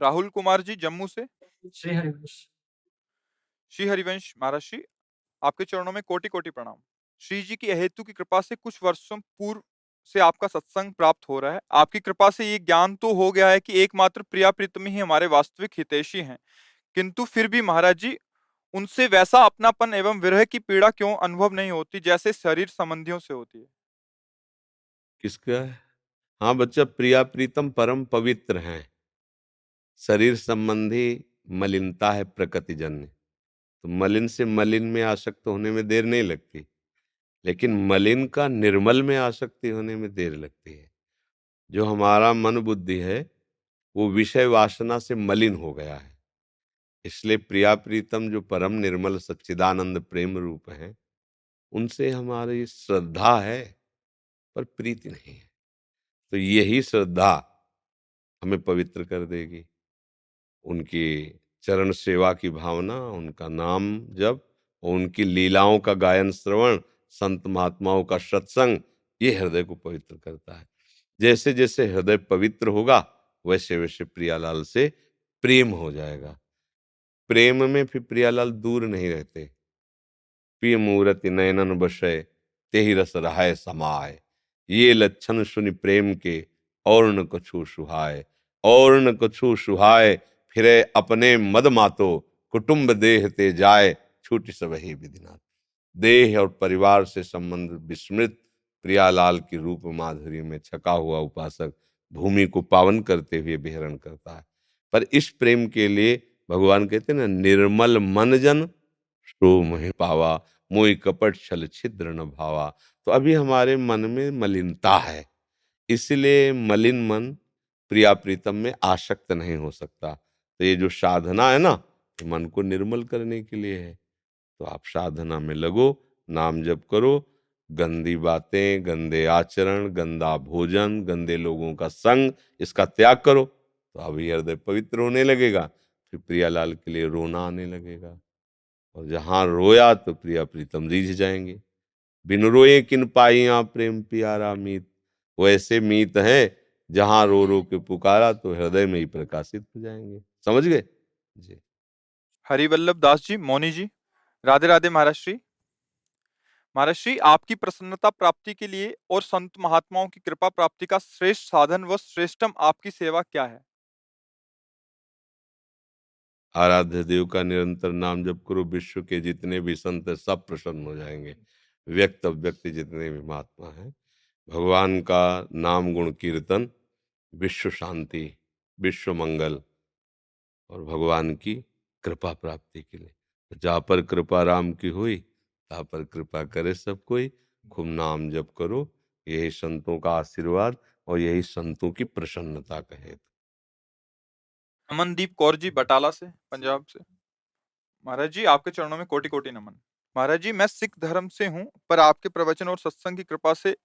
राहुल कुमार जी जम्मू से? श्री हरिवंश। श्री हरिवंश महाराज श्री आपके चरणों में कोटि कोटि प्रणाम। श्री जी की अहेतु की कृपा से कुछ वर्षों पूर्व से आपका सत्संग प्राप्त हो रहा है। आपकी कृपा से ये ज्ञान तो हो गया है कि एकमात्र प्रिया प्रीतम ही हमारे वास्तविक हितैषी हैं। किंतु फिर भी महाराज जी उनसे वैसा अपनापन एवं विरह की पीड़ा क्यों अनुभव नहीं होती जैसे शरीर संबंधियों से होती है? किसका हाँ बच्चा प्रिया प्रीतम परम पवित्र हैं। शरीर संबंधी मलिनता है प्रकृति जन्य तो मलिन से मलिन में आसक्त होने में देर नहीं लगती, लेकिन मलिन का निर्मल में आसक्ति होने में देर लगती है। जो हमारा मन बुद्धि है, वो विषय वासना से मलिन हो गया है। इसलिए प्रिया प्रीतम जो परम निर्मल सच्चिदानंद प्रेम रूप है, उनसे हमारी श्रद्धा है, पर प्रीति नहीं है। तो यही श्रद्धा हमें पवित्र कर देगी। उनकी चरण सेवा की भावना, उनका नाम जब उनकी लीलाओं का गायन, श्रवण, संत महात्माओं का सत्संग, ये हृदय को पवित्र करता है। जैसे जैसे हृदय पवित्र होगा, वैसे वैसे प्रियालाल से प्रेम हो जाएगा। प्रेम में फिर प्रियालाल दूर नहीं रहते। प्रिय मूर्ति नयनन बशय ते ही रस रहाय समाय। ये लक्षण सुनि प्रेम के, और न कछु सुहाय, और न कछु सुहाय फिरे अपने मद मातो, कुटुंब देह ते जाए, छूटी सब ही विधिनाथ। देह और परिवार से संबंध विस्मृत, प्रियालाल की रूप माधुरी में छका हुआ उपासक भूमि को पावन करते हुए विहरण करता है। पर इस प्रेम के लिए भगवान कहते ना, निर्मल मन जन सो मह पावा मोई कपट छल छिद्र न भावा। तो अभी हमारे मन में मलिनता है। इसलिए मलिन मन प्रिया प्रीतम में आसक्त नहीं हो सकता। तो ये जो साधना है ना मन को निर्मल करने के लिए है। तो आप साधना में लगो, नाम जप करो, गंदी बातें, गंदे आचरण, गंदा भोजन, गंदे लोगों का संग, इसका त्याग करो तो अभी हृदय पवित्र होने लगेगा, फिर प्रियालाल के लिए रोना आने लगेगा। और जहाँ रोया तो प्रिया प्रीतम रिझ जाएँगे। बिन रोए किन पाइया प्रेम प्यारा मीत? वो ऐसे मीत है, जहाँ रो रो के पुकारा तो हृदय में ही प्रकाशित हो जाएँगे। समझ गए? जी। हरिवल्लभ दास जी मौनी जी राधे राधे महाराज श्री महाराज श्री आपकी प्रसन्नता प्राप्ति के लिए और संत महात्माओं की कृपा प्राप्ति का श्रेष्ठ साधन व श्रेष्ठम आपकी सेवा क्या है? आराध्य देव का निरंतर नाम जब करो विश्व के जितने भी संत है सब प्रसन्न हो जाएँगे। व्यक्त व्यक्ति जितने भी महात्मा हैं। भगवान का नाम गुण कीर्तन विश्व शांति विश्व मंगल। और भगवान की कृपा प्राप्ति के लिए। तो जहाँ पर कृपा राम की हुई, तहाँ पर कृपा करे सब कोई। खूब नाम जप करो, यही संतों का आशीर्वाद और यही संतों की प्रसन्नता का हेतु। अमनदीप कौर जी बटाला से, पंजाब से। महाराज जी, आपके चरणों में कोटि कोटि नमन। महाराज जी, मैं सिख धर्म से हूँ, पर आपके प्रवचन और सत्संग की कृपा से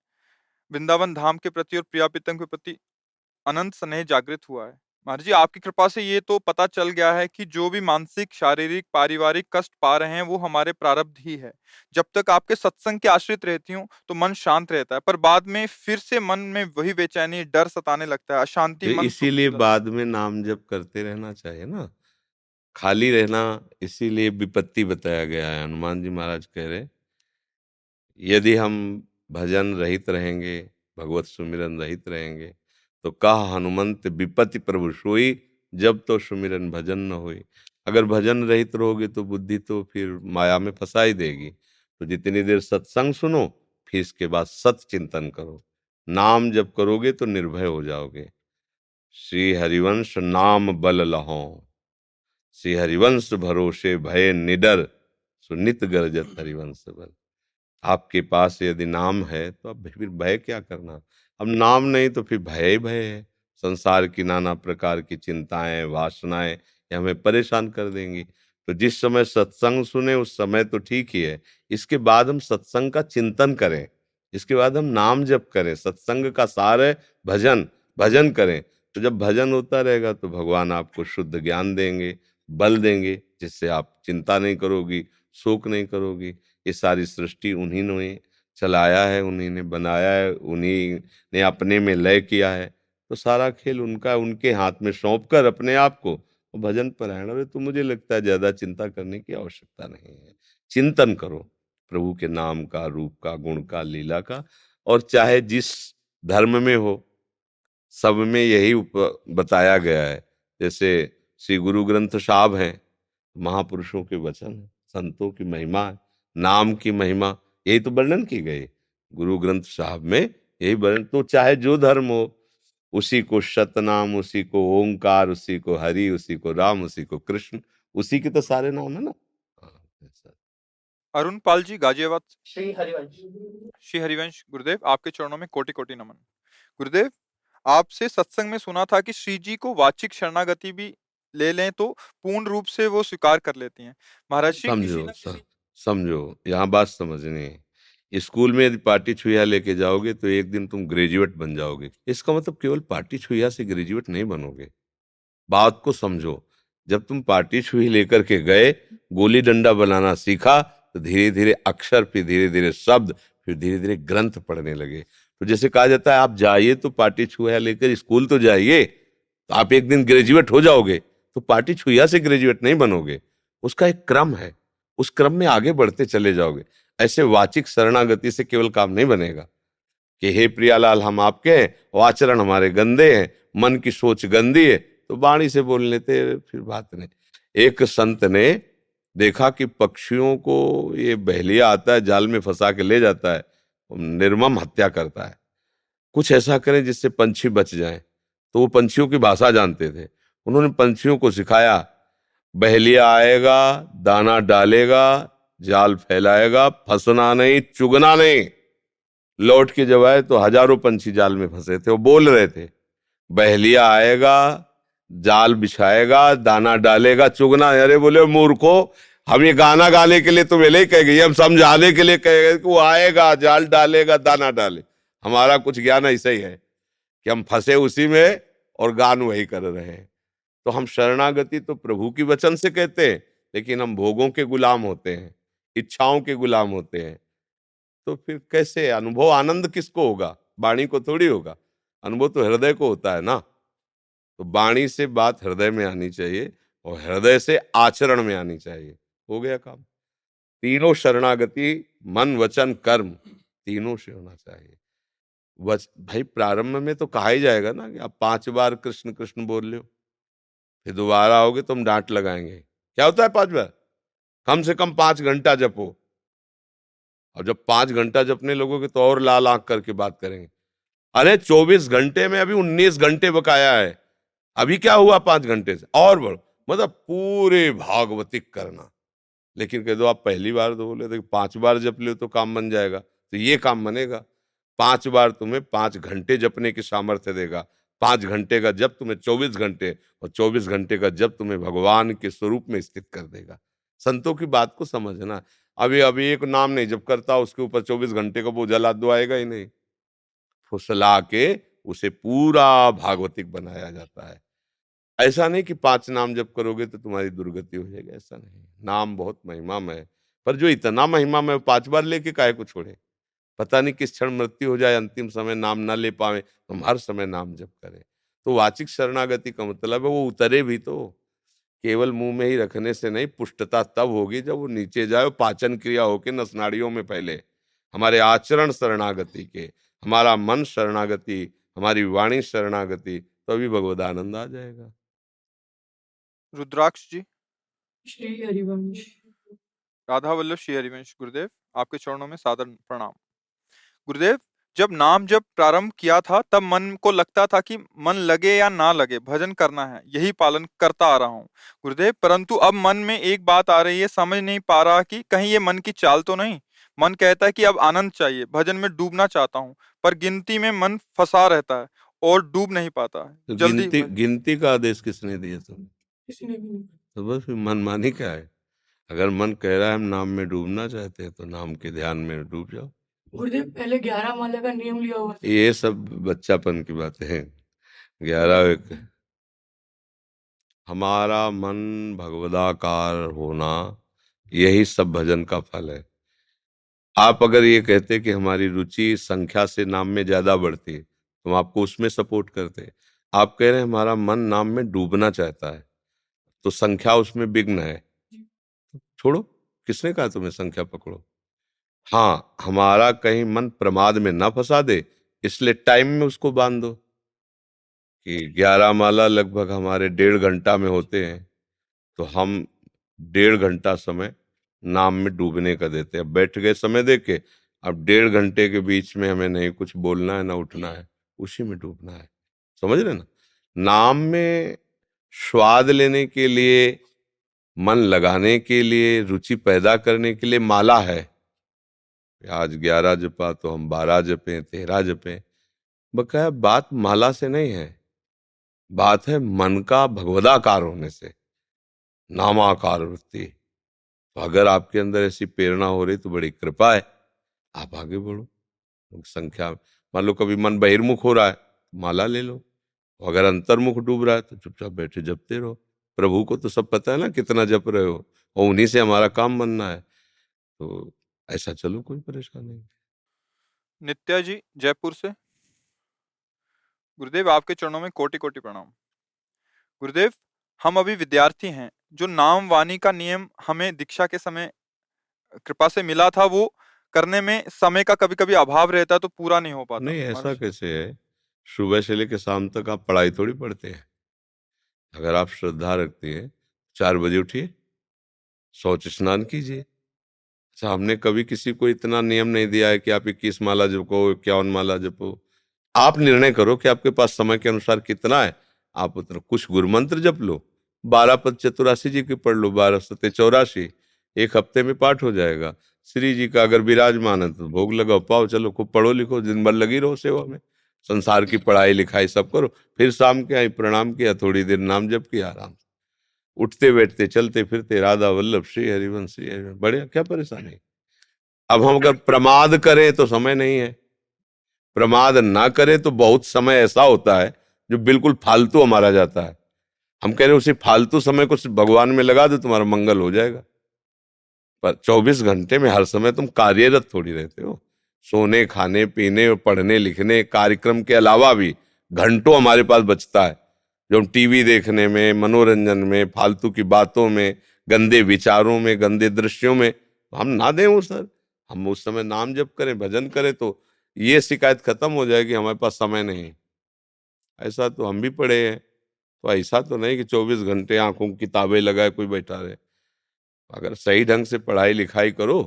वृंदावन धाम के प्रति और प्रिया प्रीतम के प्रति अनंत स्नेह जागृत हुआ है। महाराज जी आपकी कृपा से ये तो पता चल गया है कि जो भी मानसिक शारीरिक पारिवारिक कष्ट पा रहे हैं वो हमारे प्रारब्ध ही है। जब तक आपके सत्संग के आश्रित रहती हूँ तो मन शांत रहता है पर बाद में फिर से मन में वही बेचैनी डर सताने लगता है अशांति तो इसीलिए बाद में नाम जप करते रहना चाहिए ना। खाली रहना इसीलिए विपत्ति बताया गया है। हनुमान जी महाराज कह रहे यदि हम भजन रहित रहेंगे भगवत सुमिरन रहित रहेंगे तो कहा हनुमंत, विपत्ति प्रभु सोई, जब तो सुमिरन भजन न होई। अगर भजन रहित रहोगे तो बुद्धि तो फिर माया में फंसाई देगी। तो जितनी देर सत्संग सुनो, फिर इसके बाद सत चिंतन करो। नाम जब करोगे तो निर्भय हो जाओगे। श्री हरिवंश नाम बल लहो। श्री हरिवंश भरोसे भय निडर। सुनित गरजत हरिवंश बल। आपके पास यदि नाम है तो अब फिर भय क्या करना? अब नाम नहीं तो फिर भय ही भय है। संसार की नाना प्रकार की चिंताएँ, वासनाएँ ये हमें परेशान कर देंगी। तो जिस समय सत्संग सुने, उस समय तो ठीक ही है। इसके बाद हम सत्संग का चिंतन करें। इसके बाद हम नाम जप करें। सत्संग का सार है भजन। भजन करें। तो जब भजन होता रहेगा तो भगवान आपको शुद्ध ज्ञान देंगे, बल देंगे, जिससे आप चिंता नहीं करोगी, शोक नहीं करोगी। ये सारी सृष्टि उन्हीं ने चलाया है, उन्हीं ने बनाया है, उन्हीं ने अपने में लय किया है। तो सारा खेल उनका, उनके हाथ में सौंप कर अपने आप को भजन परायण। अरे तो मुझे लगता है ज़्यादा चिंता करने की आवश्यकता नहीं है। चिंतन करो, प्रभु के नाम का, रूप का, गुण का, लीला का, और चाहे जिस धर्म में हो, सब में यही बताया गया है। जैसे श्री गुरु ग्रंथ साहब हैं, महापुरुषों के वचन संतों की महिमा है, नाम की महिमा यही तो वर्णन की गई। गुरु ग्रंथ साहब में यही वर्णन तो चाहे जो धर्म हो उसी को सतनाम उसी को ओंकार उसी को हरि उसी को राम उसी को कृष्ण उसी के तो सारे नाम है ना। हाँ, अरुण पाल जी गाजियाबाद। श्री हरिवंश। श्री हरिवंश गुरुदेव आपके चरणों में कोटि कोटि नमन। गुरुदेव आपसे सत्संग में सुना था कि श्री जी को वाचिक शरणागति भी ले लें तो पूर्ण रूप से वो स्वीकार कर लेती हैं। महाराज जी समझो समझो, यहाँ बात समझनी है। स्कूल में यदि पार्टी छुया लेके जाओगे तो एक दिन तुम ग्रेजुएट बन जाओगे। इसका मतलब केवल पार्टी छुइया से ग्रेजुएट नहीं बनोगे। बात को समझो, जब तुम पार्टी छुई लेकर के गए, गोली डंडा बनाना सीखा तो धीरे धीरे अक्षर, फिर धीरे धीरे शब्द, फिर धीरे धीरे ग्रंथ पढ़ने लगे। तो जैसे कहा जाता है, आप जाइए तो पार्टी छुइया लेकर स्कूल तो जाइए तो आप एक दिन ग्रेजुएट हो जाओगे तो पार्टी छुइया से ग्रेजुएट नहीं बनोगे। उसका एक क्रम है। उस क्रम में आगे बढ़ते चले जाओगे। ऐसे वाचिक शरणागति से केवल काम नहीं बनेगा। कि हे प्रियालाल, हम आपके हैं आचरण हमारे गंदे हैं, मन की सोच गंदी है तो वाणी से बोल लेते, फिर बात नहीं। एक संत ने देखा कि पक्षियों को ये बहलिया आता है, जाल में फंसा के ले जाता है निर्मम हत्या करता है। कुछ ऐसा करें जिससे पंछी बच जाएँ। तो वो पंछियों की भाषा जानते थे। उन्होंने पंछियों को सिखाया बहलिया आएगा, दाना डालेगा, जाल फैलाएगा, फंसना नहीं, चुगना नहीं। लौट के जब आए तो हज़ारों पंछी जाल में फंसे थे, वो बोल रहे थे, बहलिया आएगा, जाल बिछाएगा, दाना डालेगा, चुगना अरे बोले, मूर्खो, हम ये गाना गाने के लिए तो ही कह गए हम समझाने के लिए कह गए कि वो आएगा, जाल डालेगा, दाना डाले। हमारा कुछ ज्ञान ऐसा ही है कि हम फंसे उसी में और गान वही कर रहे हैं। तो हम शरणागति तो प्रभु की वचन से कहते हैं, लेकिन हम भोगों के गुलाम होते हैं, इच्छाओं के गुलाम होते हैं। तो फिर कैसे? अनुभव आनंद किसको होगा? वाणी को थोड़ी होगा। अनुभव तो हृदय को होता है ना। तो वाणी से बात हृदय में आनी चाहिए और हृदय से आचरण में आनी चाहिए। हो गया काम। तीनों शरणागति, मन, वचन, कर्म, तीनों से होना चाहिए। वच, भाई प्रारंभ में तो कहा ही जाएगा ना कि आप पाँच बार कृष्ण कृष्ण बोल लो फिर दोबारा आओगे तो हम डांट लगाएँगे। क्या होता है पाँच बार? कम से कम पाँच घंटा जपो। और जब पाँच घंटा जपने लगोगे तो और लाल आँख करके बात करेंगे। अरे, चौबीस घंटे में अभी उन्नीस घंटे बकाया है। अभी क्या हुआ पाँच घंटे से? और बढ़ो। मतलब पूरे भागवतिक करना। लेकिन कह दो, आप पहली बार तो बोले तो पाँच बार जप लो तो काम बन जाएगा। तो ये काम बनेगा। पाँच बार तुम्हें पाँच घंटे जपने की सामर्थ्य देगा। पाँच घंटे का जब तुम्हें चौबीस घंटे और चौबीस घंटे का जब तुम्हें भगवान के स्वरूप में स्थित कर देगा। संतों की बात को समझना। अभी अभी एक नाम नहीं, जब करता उसके ऊपर चौबीस घंटे का वो जला दो, आएगा ही नहीं। फुसला के उसे पूरा भागवतिक बनाया जाता है। ऐसा नहीं कि पाँच नाम जब करोगे तो तुम्हारी दुर्गति हो जाएगी, ऐसा नहीं। नाम बहुत महिमा में पर जो इतना महिमा में पाँच बार लेके काय को छोड़े? पता नहीं किस क्षण मृत्यु हो जाए अंतिम समय नाम ना ले पावे तो हम हर समय नाम जप करें। तो वाचिक शरणागति का मतलब है वो उतरे भी तो केवल मुँह में ही रखने से नहीं पुष्टता तब होगी जब वो नीचे जाए पाचन क्रिया होके नसनाड़ियों में पहले हमारे आचरण शरणागति के हमारा मन शरणागति हमारी वाणी शरणागति तो अभी भगवदानंद आ जाएगा। रुद्राक्ष जी? श्री हरिवंश। राधा वल्लभ श्री हरिवंश गुरुदेव आपके चरणों में सादर प्रणाम। गुरुदेव जब नाम जब प्रारंभ किया था तब मन को लगता था कि मन लगे या ना लगे भजन करना है यही पालन करता आ रहा हूँ। गुरुदेव परंतु अब मन में एक बात आ रही है समझ नहीं पा रहा कि कहीं ये मन की चाल तो नहीं? मन कहता है कि अब आनंद चाहिए भजन में डूबना चाहता हूँ पर गिनती में मन फंसा रहता है और डूब नहीं पाता। है तो जल्दी गिनती गिनती का आदेश किसने दिया तुम्हें? किसी ने भी नहीं तो बस मनमानी क्या है? अगर मन कह रहा है हम नाम में डूबना चाहते हैं तो नाम के ध्यान में डूब जाओ। गुरुदेव पहले ग्यारह माला का नियम लिया हुआ था। ये सब बच्चापन की बातें हैं। ग्यारह एक। हमारा मन भगवदाकार होना यही सब भजन का फल है। आप अगर ये कहते कि हमारी रुचि संख्या से नाम में ज़्यादा बढ़ती है तो हम आपको उसमें सपोर्ट करते। आप कह रहे हैं हमारा मन नाम में डूबना चाहता है तो संख्या उसमें विघ्न है। छोड़ो किसने कहा तुम्हें संख्या पकड़ो? हाँ हमारा कहीं मन प्रमाद में ना फंसा दे, इसलिए टाइम में उसको बाँध दो। कि ग्यारह माला लगभग हमारे डेढ़ घंटा में होते हैं तो हम डेढ़ घंटा समय नाम में डूबने का देते हैं। बैठ गए समय दे के अब डेढ़ घंटे के बीच में हमें नहीं कुछ बोलना है, ना उठना है, उसी में डूबना है। समझ रहे ना? नाम में स्वाद लेने के लिए, मन लगाने के लिए, रुचि पैदा करने के लिए माला है। आज ग्यारह जपा तो हम बारह जपे, तेरह जपे। बकाया बात माला से नहीं है। बात है मन का भगवदाकार होने से, नामाकार वृत्ति। तो अगर आपके अंदर ऐसी प्रेरणा हो रही तो बड़ी कृपा है। आप आगे बढ़ो। संख्या मान लो कभी मन बहिर्मुख हो रहा है तो माला ले लो। अगर अंतर्मुख डूब रहा है तो चुपचाप बैठे जपते रहो। प्रभु को तो सब पता है ना कितना जप रहे हो। और उन्हीं से हमारा काम बनना है। तो ऐसा चलो कोई परेशानी नहीं। नित्या जी जयपुर से। गुरुदेव आपके चरणों में कोटि कोटि प्रणाम। गुरुदेव हम अभी विद्यार्थी हैं जो नाम वाणी का नियम हमें दीक्षा के समय कृपा से मिला था वो करने में समय का कभी कभी अभाव रहता है तो पूरा नहीं हो पाता। नहीं ऐसा कैसे है? सुबह से लेकर शाम तक आप पढ़ाई थोड़ी पढ़ते हैं। अगर आप श्रद्धा रखती हैं चार बजे उठिए शौच स्नान कीजिए। अच्छा हमने कभी किसी को इतना नियम नहीं दिया है कि आप इक्कीस माला जपो, इक्यावन माला जपो। आप निर्णय करो कि आपके पास समय के अनुसार कितना है। आप उतना कुछ गुरु मंत्र जप लो, बारह पद चतुरासी जी की पढ़ लो, बारह सत्य चौरासी, एक हफ़्ते में पाठ हो जाएगा। श्री जी का अगर विराजमान है तो भोग लगाओ, पाओ, चलो, खूब पढ़ो लिखो, दिन भर लगी रहो सेवा में। संसार की पढ़ाई लिखाई सब करो, फिर शाम के आई, प्रणाम किया, थोड़ी देर नाम जप किया, आराम से। उठते बैठते चलते फिरते राधा वल्लभ श्री हरिवंश श्री हरिवंश बढ़िया, क्या परेशानी। अब हम अगर प्रमाद करें तो समय नहीं है। प्रमाद ना करें तो बहुत समय ऐसा होता है, जो बिल्कुल फालतू हमारा जाता है। हम कह रहे हैं, उसी फालतू समय को भगवान में लगा दो, तुम्हारा मंगल हो जाएगा। पर 24 घंटे में हर समय तुम कार्यरत थोड़ी रहते हो। सोने, खाने, पीने, पढ़ने, लिखने, कार्यक्रम के अलावा भी घंटों हमारे पास बचता है। जो हम टीवी देखने में, मनोरंजन में, फालतू की बातों में, गंदे विचारों में, गंदे दृश्यों में, हम ना दें वो सर। हम उस समय नाम जप करें, भजन करें तो ये शिकायत खत्म हो जाएगी, हमारे पास समय नहीं ऐसा तो हम भी पढ़े हैं। तो ऐसा तो नहीं कि 24 घंटे आँखों की किताबें लगाए कोई बैठा रहे। अगर सही ढंग से पढ़ाई लिखाई करो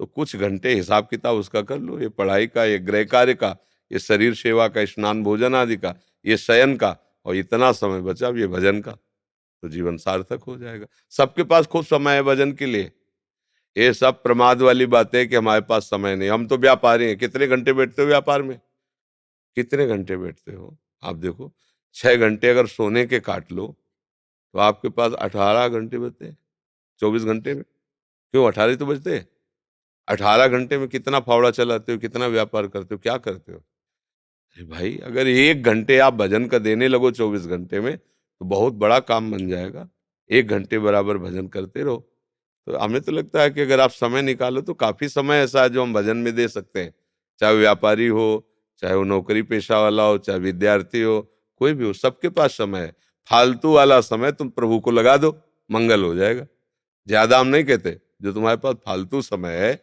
तो कुछ घंटे हिसाब किताब उसका कर लो। ये पढ़ाई का, ये गृह कार्य का, ये शरीर सेवा का, स्नान भोजन आदि का, ये शयन का और इतना समय बचा अब ये भजन का तो जीवन सार्थक हो जाएगा। सबके पास खूब समय है भजन के लिए। ये सब प्रमाद वाली बात है कि हमारे पास समय नहीं। हम तो व्यापारी हैं। कितने घंटे बैठते हो व्यापार में? कितने घंटे बैठते हो? आप देखो, छह घंटे अगर सोने के काट लो तो आपके पास अठारह घंटे बचते हैं। चौबीस घंटे में? क्यों, अठारह तो बचते हैं? अठारह घंटे में कितना फावड़ा चलाते हो, कितना व्यापार करते हो, क्या करते हो? अरे भाई, अगर एक घंटे आप भजन का देने लगो चौबीस घंटे में तो बहुत बड़ा काम बन जाएगा। एक घंटे बराबर भजन करते रहो। तो हमें तो लगता है कि अगर आप समय निकालो तो काफ़ी समय ऐसा है जो हम भजन में दे सकते हैं। चाहे व्यापारी हो, चाहे वो नौकरी पेशा वाला हो, चाहे विद्यार्थी हो, कोई भी हो, सबके पास समय है। फालतू वाला समय तुम प्रभु को लगा दो, मंगल हो जाएगा। ज़्यादा हम नहीं कहते, जो तुम्हारे पास फालतू समय है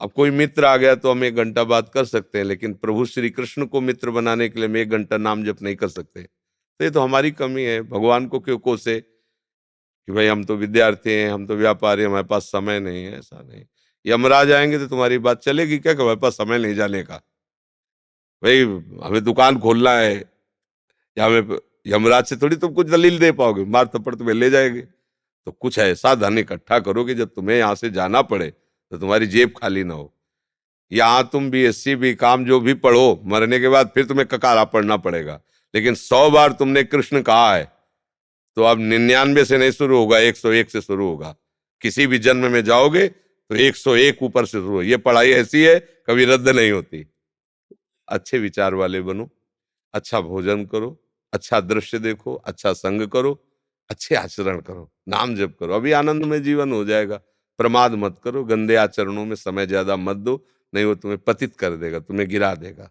अब कोई मित्र आ गया तो हम एक घंटा बात कर सकते हैं, लेकिन प्रभु श्री कृष्ण को मित्र बनाने के लिए हम एक घंटा नाम जप नहीं कर सकते। तो ये तो हमारी कमी है, भगवान को क्यों कोसे कि भाई हम तो विद्यार्थी हैं, हम तो व्यापारी हमारे पास समय नहीं है, ऐसा नहीं। यमराज आएँगे तो तुम्हारी बात चलेगी क्या हमारे पास समय नहीं जाने का? भाई, हमें दुकान खोलना है, या हमें यमराज से थोड़ी तुम कुछ दलील दे पाओगे, मार थप्पड़ तुम्हें ले जाएँगे। तो कुछ ऐसा धन इकट्ठा करो कि जब तुम्हें यहाँ से जाना पड़े। तो तुम्हारी जेब खाली ना हो। यहाँ तुम बी एस सी बी काम जो भी पढ़ो, मरने के बाद फिर तुम्हें ककारा पढ़ना पड़ेगा। लेकिन सौ बार तुमने कृष्ण कहा है तो अब निन्यानवे से नहीं शुरू होगा, एक सौ एक से शुरू होगा। किसी भी जन्म में जाओगे तो एक सौ एक ऊपर से शुरू हो। ये पढ़ाई ऐसी है, कभी रद्द नहीं होती। अच्छे विचार वाले बनो अच्छा भोजन करो अच्छा दृश्य देखो अच्छा संग करो, अच्छे आचरण करो, नाम जप करो। अभी आनंद में जीवन हो जाएगा। प्रमाद मत करो, गंदे आचरणों में समय ज़्यादा मत दो, नहीं वो तुम्हें पतित कर देगा, तुम्हें गिरा देगा।